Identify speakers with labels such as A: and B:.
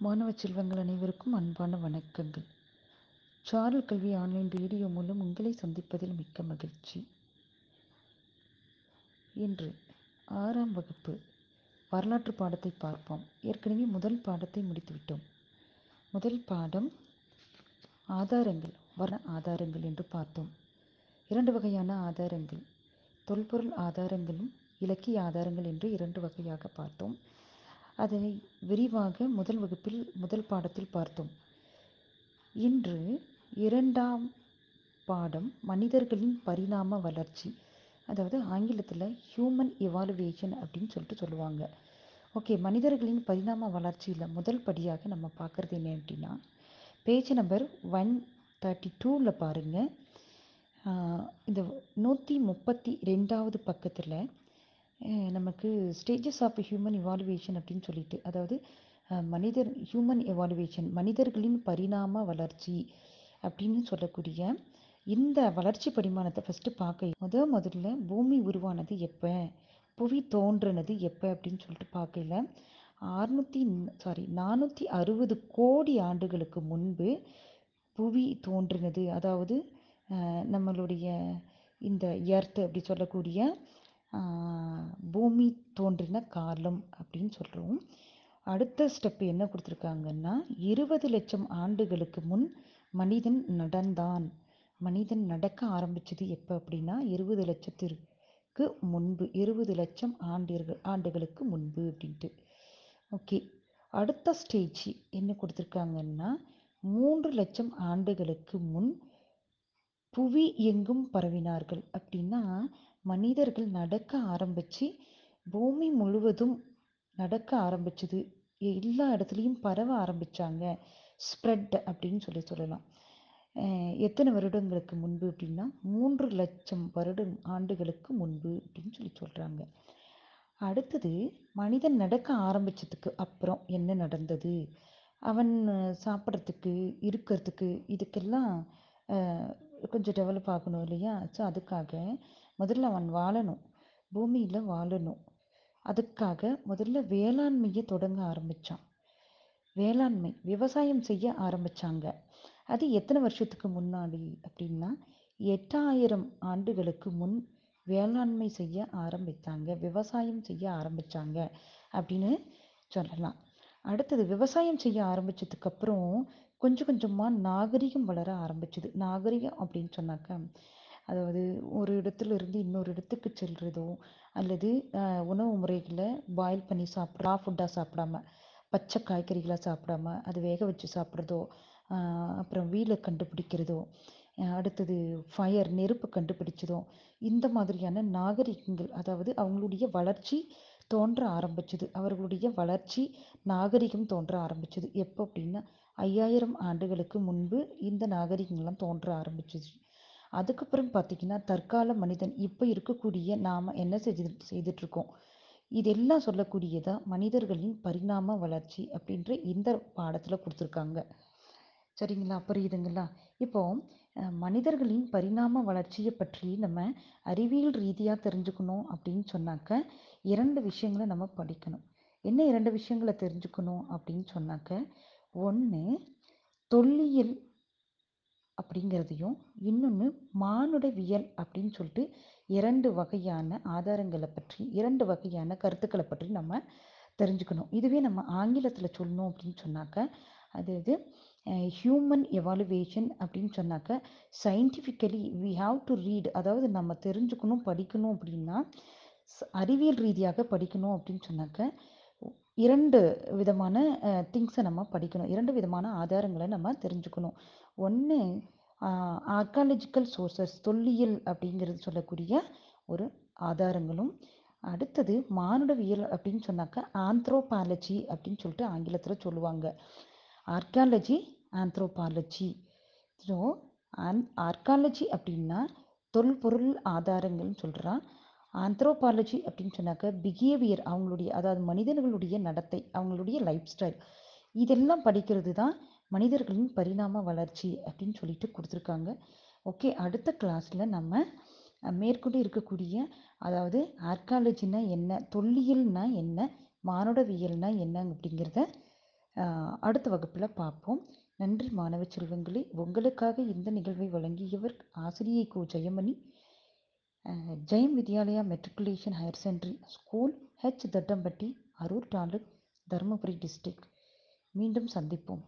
A: மாணவ செல்வங்கள் அனைவருக்கும் அன்பான வணக்கங்கள். சாரல் கல்வி ஆன்லைன் ரேடியோ மூலம் உங்களை சந்திப்பதில் மிக்க மகிழ்ச்சி. இன்று ஆறாம் வகுப்பு வரலாற்று பாடத்தை பார்ப்போம். ஏற்கனவே முதல் பாடத்தை முடித்துவிட்டோம். முதல் பாடம் ஆதாரங்கள் வர ஆதாரங்கள் என்று பார்த்தோம். இரண்டு வகையான ஆதாரங்கள் தொல்பொருள் ஆதாரங்களும் இலக்கிய ஆதாரங்கள் என்று இரண்டு வகையாக பார்த்தோம். அதனை விரிவாக முதல் வகுப்பில் முதல் பாடத்தில் பார்த்தோம். இன்று இரண்டாம் பாடம் மனிதர்களின் பரிணாம வளர்ச்சி அதாவது ஆங்கிலத்தில் ஹியூமன் இவாலுவேஷன் அப்படின்னு சொல்லிட்டு சொல்லுவாங்க. ஓகே மனிதர்களின் பரிணாம வளர்ச்சியில் முதல் படியாக நம்ம பார்க்குறது என்ன அப்படின்னா பேஜ் நம்பர் ஒன் தேர்ட்டி டூவில் பாருங்கள் இந்த நூற்றி முப்பத்தி ரெண்டாவது பக்கத்தில் நமக்கு ஸ்டேஜஸ் ஆஃப் ஹியூமன் இவாலுவேஷன் அப்படின்னு சொல்லிட்டு அதாவது மனிதர் ஹியூமன் எவால்வேஷன் மனிதர்களின் பரிணாம வளர்ச்சி அப்படின்னு சொல்லக்கூடிய இந்த வளர்ச்சி பரிமாணத்தை ஃபஸ்ட்டு பார்க்க முத முதல்ல பூமி உருவானது எப்போ? புவி தோன்றினது எப்போ அப்படின்னு சொல்லிட்டு பார்க்கல அறுநூற்றி சாரி நானூற்றி அறுபது கோடி ஆண்டுகளுக்கு முன்பு புவி தோன்றினது. அதாவது நம்மளுடைய இந்த எர்த் அப்படி சொல்லக்கூடிய பூமி தோன்றின காலம் அப்படின்னு சொல்கிறோம் அடுத்த ஸ்டெப் என்ன கொடுத்துருக்காங்கன்னா இருபது லட்சம் ஆண்டுகளுக்கு முன் மனிதன் நடந்தான். மனிதன் நடக்க ஆரம்பிச்சது எப்போ அப்படின்னா இருபது லட்சத்திற்கு முன்பு இருபது லட்சம் ஆண்டிர்கள் ஆண்டுகளுக்கு முன்பு அப்படின்ட்டு. ஓகே அடுத்த ஸ்டேஜ் என்ன கொடுத்துருக்காங்கன்னா மூன்று லட்சம் ஆண்டுகளுக்கு முன் புவி எங்கும் பரவினார்கள் அப்படின்னா மனிதர்கள் நடக்க ஆரம்பித்து பூமி முழுவதும் நடக்க ஆரம்பிச்சது. எல்லா இடத்துலையும் பரவ ஆரம்பித்தாங்க ஸ்ப்ரெட் அப்படின்னு சொல்லி சொல்லலாம். எத்தனை வருடங்களுக்கு முன்பு அப்படின்னா மூன்று லட்சம் வருடம் ஆண்டுகளுக்கு முன்பு அப்படின்னு சொல்லி சொல்கிறாங்க அடுத்தது மனிதன் நடக்க ஆரம்பித்ததுக்கு அப்புறம் என்ன நடந்தது? அவன் சாப்பிட்றதுக்கு இருக்கிறதுக்கு இதுக்கெல்லாம் கொஞ்சம் டெவலப் ஆகணும் இல்லையா? ஸோ அதுக்காக முதல்ல அவன் வாழணும். பூமியில் வாழணும். அதுக்காக முதல்ல வேளாண்மையை தொடங்க ஆரம்பித்தான் வேளாண்மை விவசாயம் செய்ய ஆரம்பித்தாங்க அது எத்தனை வருஷத்துக்கு முன்னாடி அப்படின்னா எட்டாயிரம் ஆண்டுகளுக்கு முன் வேளாண்மை செய்ய ஆரம்பித்தாங்க விவசாயம் செய்ய ஆரம்பித்தாங்க அப்படின்னு சொல்லலாம். அடுத்தது விவசாயம் செய்ய ஆரம்பித்ததுக்கப்புறம் கொஞ்சம் கொஞ்சமாக நாகரிகம் வளர ஆரம்பிச்சுது. நாகரிகம் அப்படின்னு சொன்னாக்க அதாவது ஒரு இடத்துல இருந்து இன்னொரு இடத்துக்கு செல்றதோ அல்லது உணவு முறைகளை பாயில் பண்ணி சாப்பிட்ற ரா ஃபுட்டாக சாப்பிடாம பச்சை காய்கறிகளாக சாப்பிடாம அது வேக வச்சு சாப்பிட்றதோ அப்புறம் வீலை கண்டுபிடிக்கிறதோ அடுத்தது ஃபயர் நெருப்பு கண்டுபிடிச்சதோ இந்த மாதிரியான நாகரிகங்கள் அதாவது அவங்களுடைய வளர்ச்சி தோன்ற ஆரம்பிச்சது. அவர்களுடைய வளர்ச்சி நாகரிகம் தோன்ற ஆரம்பிச்சது. எப்போ அப்படின்னா ஐயாயிரம் ஆண்டுகளுக்கு முன்பு இந்த நாகரிகங்கள்லாம் தோன்ற ஆரம்பிச்சிச்சு. அதுக்கப்புறம் பார்த்திங்கன்னா தற்கால மனிதன் இப்போ இருக்கக்கூடிய நாம் என்ன செஞ்சு செய்துட்ருக்கோம் இதெல்லாம் சொல்லக்கூடியதாக மனிதர்களின் பரிணாம வளர்ச்சி அப்படின்ற இந்த பாடத்தில் கொடுத்துருக்காங்க. சரிங்களா? புரியுதுங்களா? இப்போ மனிதர்களின் பரிணாம வளர்ச்சியை பற்றி நம்ம அறிவியல் ரீதியாக தெரிஞ்சுக்கணும் அப்படின்னு சொன்னாக்க இரண்டு விஷயங்களை நம்ம படிக்கணும். என்ன இரண்டு விஷயங்களை தெரிஞ்சுக்கணும் அப்படின்னு சொன்னாக்க ஒன்று தொல்லியல் அப்படிங்கிறதையும் இன்னொன்று மானுடவியல் அப்படின்னு சொல்லிட்டு இரண்டு வகையான ஆதாரங்களை பற்றி இரண்டு வகையான கருத்துக்களை பற்றி நம்ம தெரிஞ்சுக்கணும். இதுவே நம்ம ஆங்கிலத்தில் சொல்லணும் அப்படின்னு சொன்னாக்க அது இது ஹியூமன் எவாலுவேஷன் அப்படின்னு சொன்னாக்க scientifically we have to read அதாவது நம்ம தெரிஞ்சுக்கணும் படிக்கணும் அப்படின்னா அறிவியல் ரீதியாக படிக்கணும் அப்படின்னு சொன்னாக்க இரண்டு விதமான திங்ஸை நம்ம படிக்கணும். இரண்டு விதமான ஆதாரங்களை நம்ம தெரிஞ்சுக்கணும். ஒன்று ஆர்காலஜிக்கல் சோர்சஸ் தொல்லியல் அப்படிங்கிறது சொல்லக்கூடிய ஒரு ஆதாரங்களும். அடுத்தது மானுடவியல் அப்படின்னு சொன்னாக்க ஆந்த்ரோபாலஜி அப்படின்னு சொல்லிட்டு ஆங்கிலத்தில் சொல்லுவாங்க. Archaeology anthropology so on archaeology அப்படின்னா தொல்பொருள் ஆதாரங்கள்னு சொல்கிறான் ஆந்த்ரோபாலஜி அப்படின்னு சொன்னாக்க பிஹேவியர் அவங்களுடைய அதாவது மனிதர்களுடைய நடத்தை அவங்களுடைய லைஃப் ஸ்டைல் இதெல்லாம் படிக்கிறது தான் மனிதர்களின் பரிணாம வளர்ச்சி அப்படின்னு சொல்லிட்டு கொடுத்துருக்காங்க. ஓகே அடுத்த கிளாஸில் நம்ம மேற்கொண்டு இருக்கக்கூடிய அதாவது ஆர்காலஜினா என்ன தொல்லியல்னா என்ன மானுடவியல்னா என்ன அப்படிங்கிறத அடுத்த வகுப்பில் பார்ப்போம். நன்றி மாணவ செல்வங்களே உங்களுக்காக இந்த நிகழ்வை வழங்கியவர் ஆசிரியை கோ Jayamani. Jayam Vidyalaya matriculation higher secondary school H Thattampatti Arur taluk Dharmapuri district மீண்டும் சந்திப்போம்.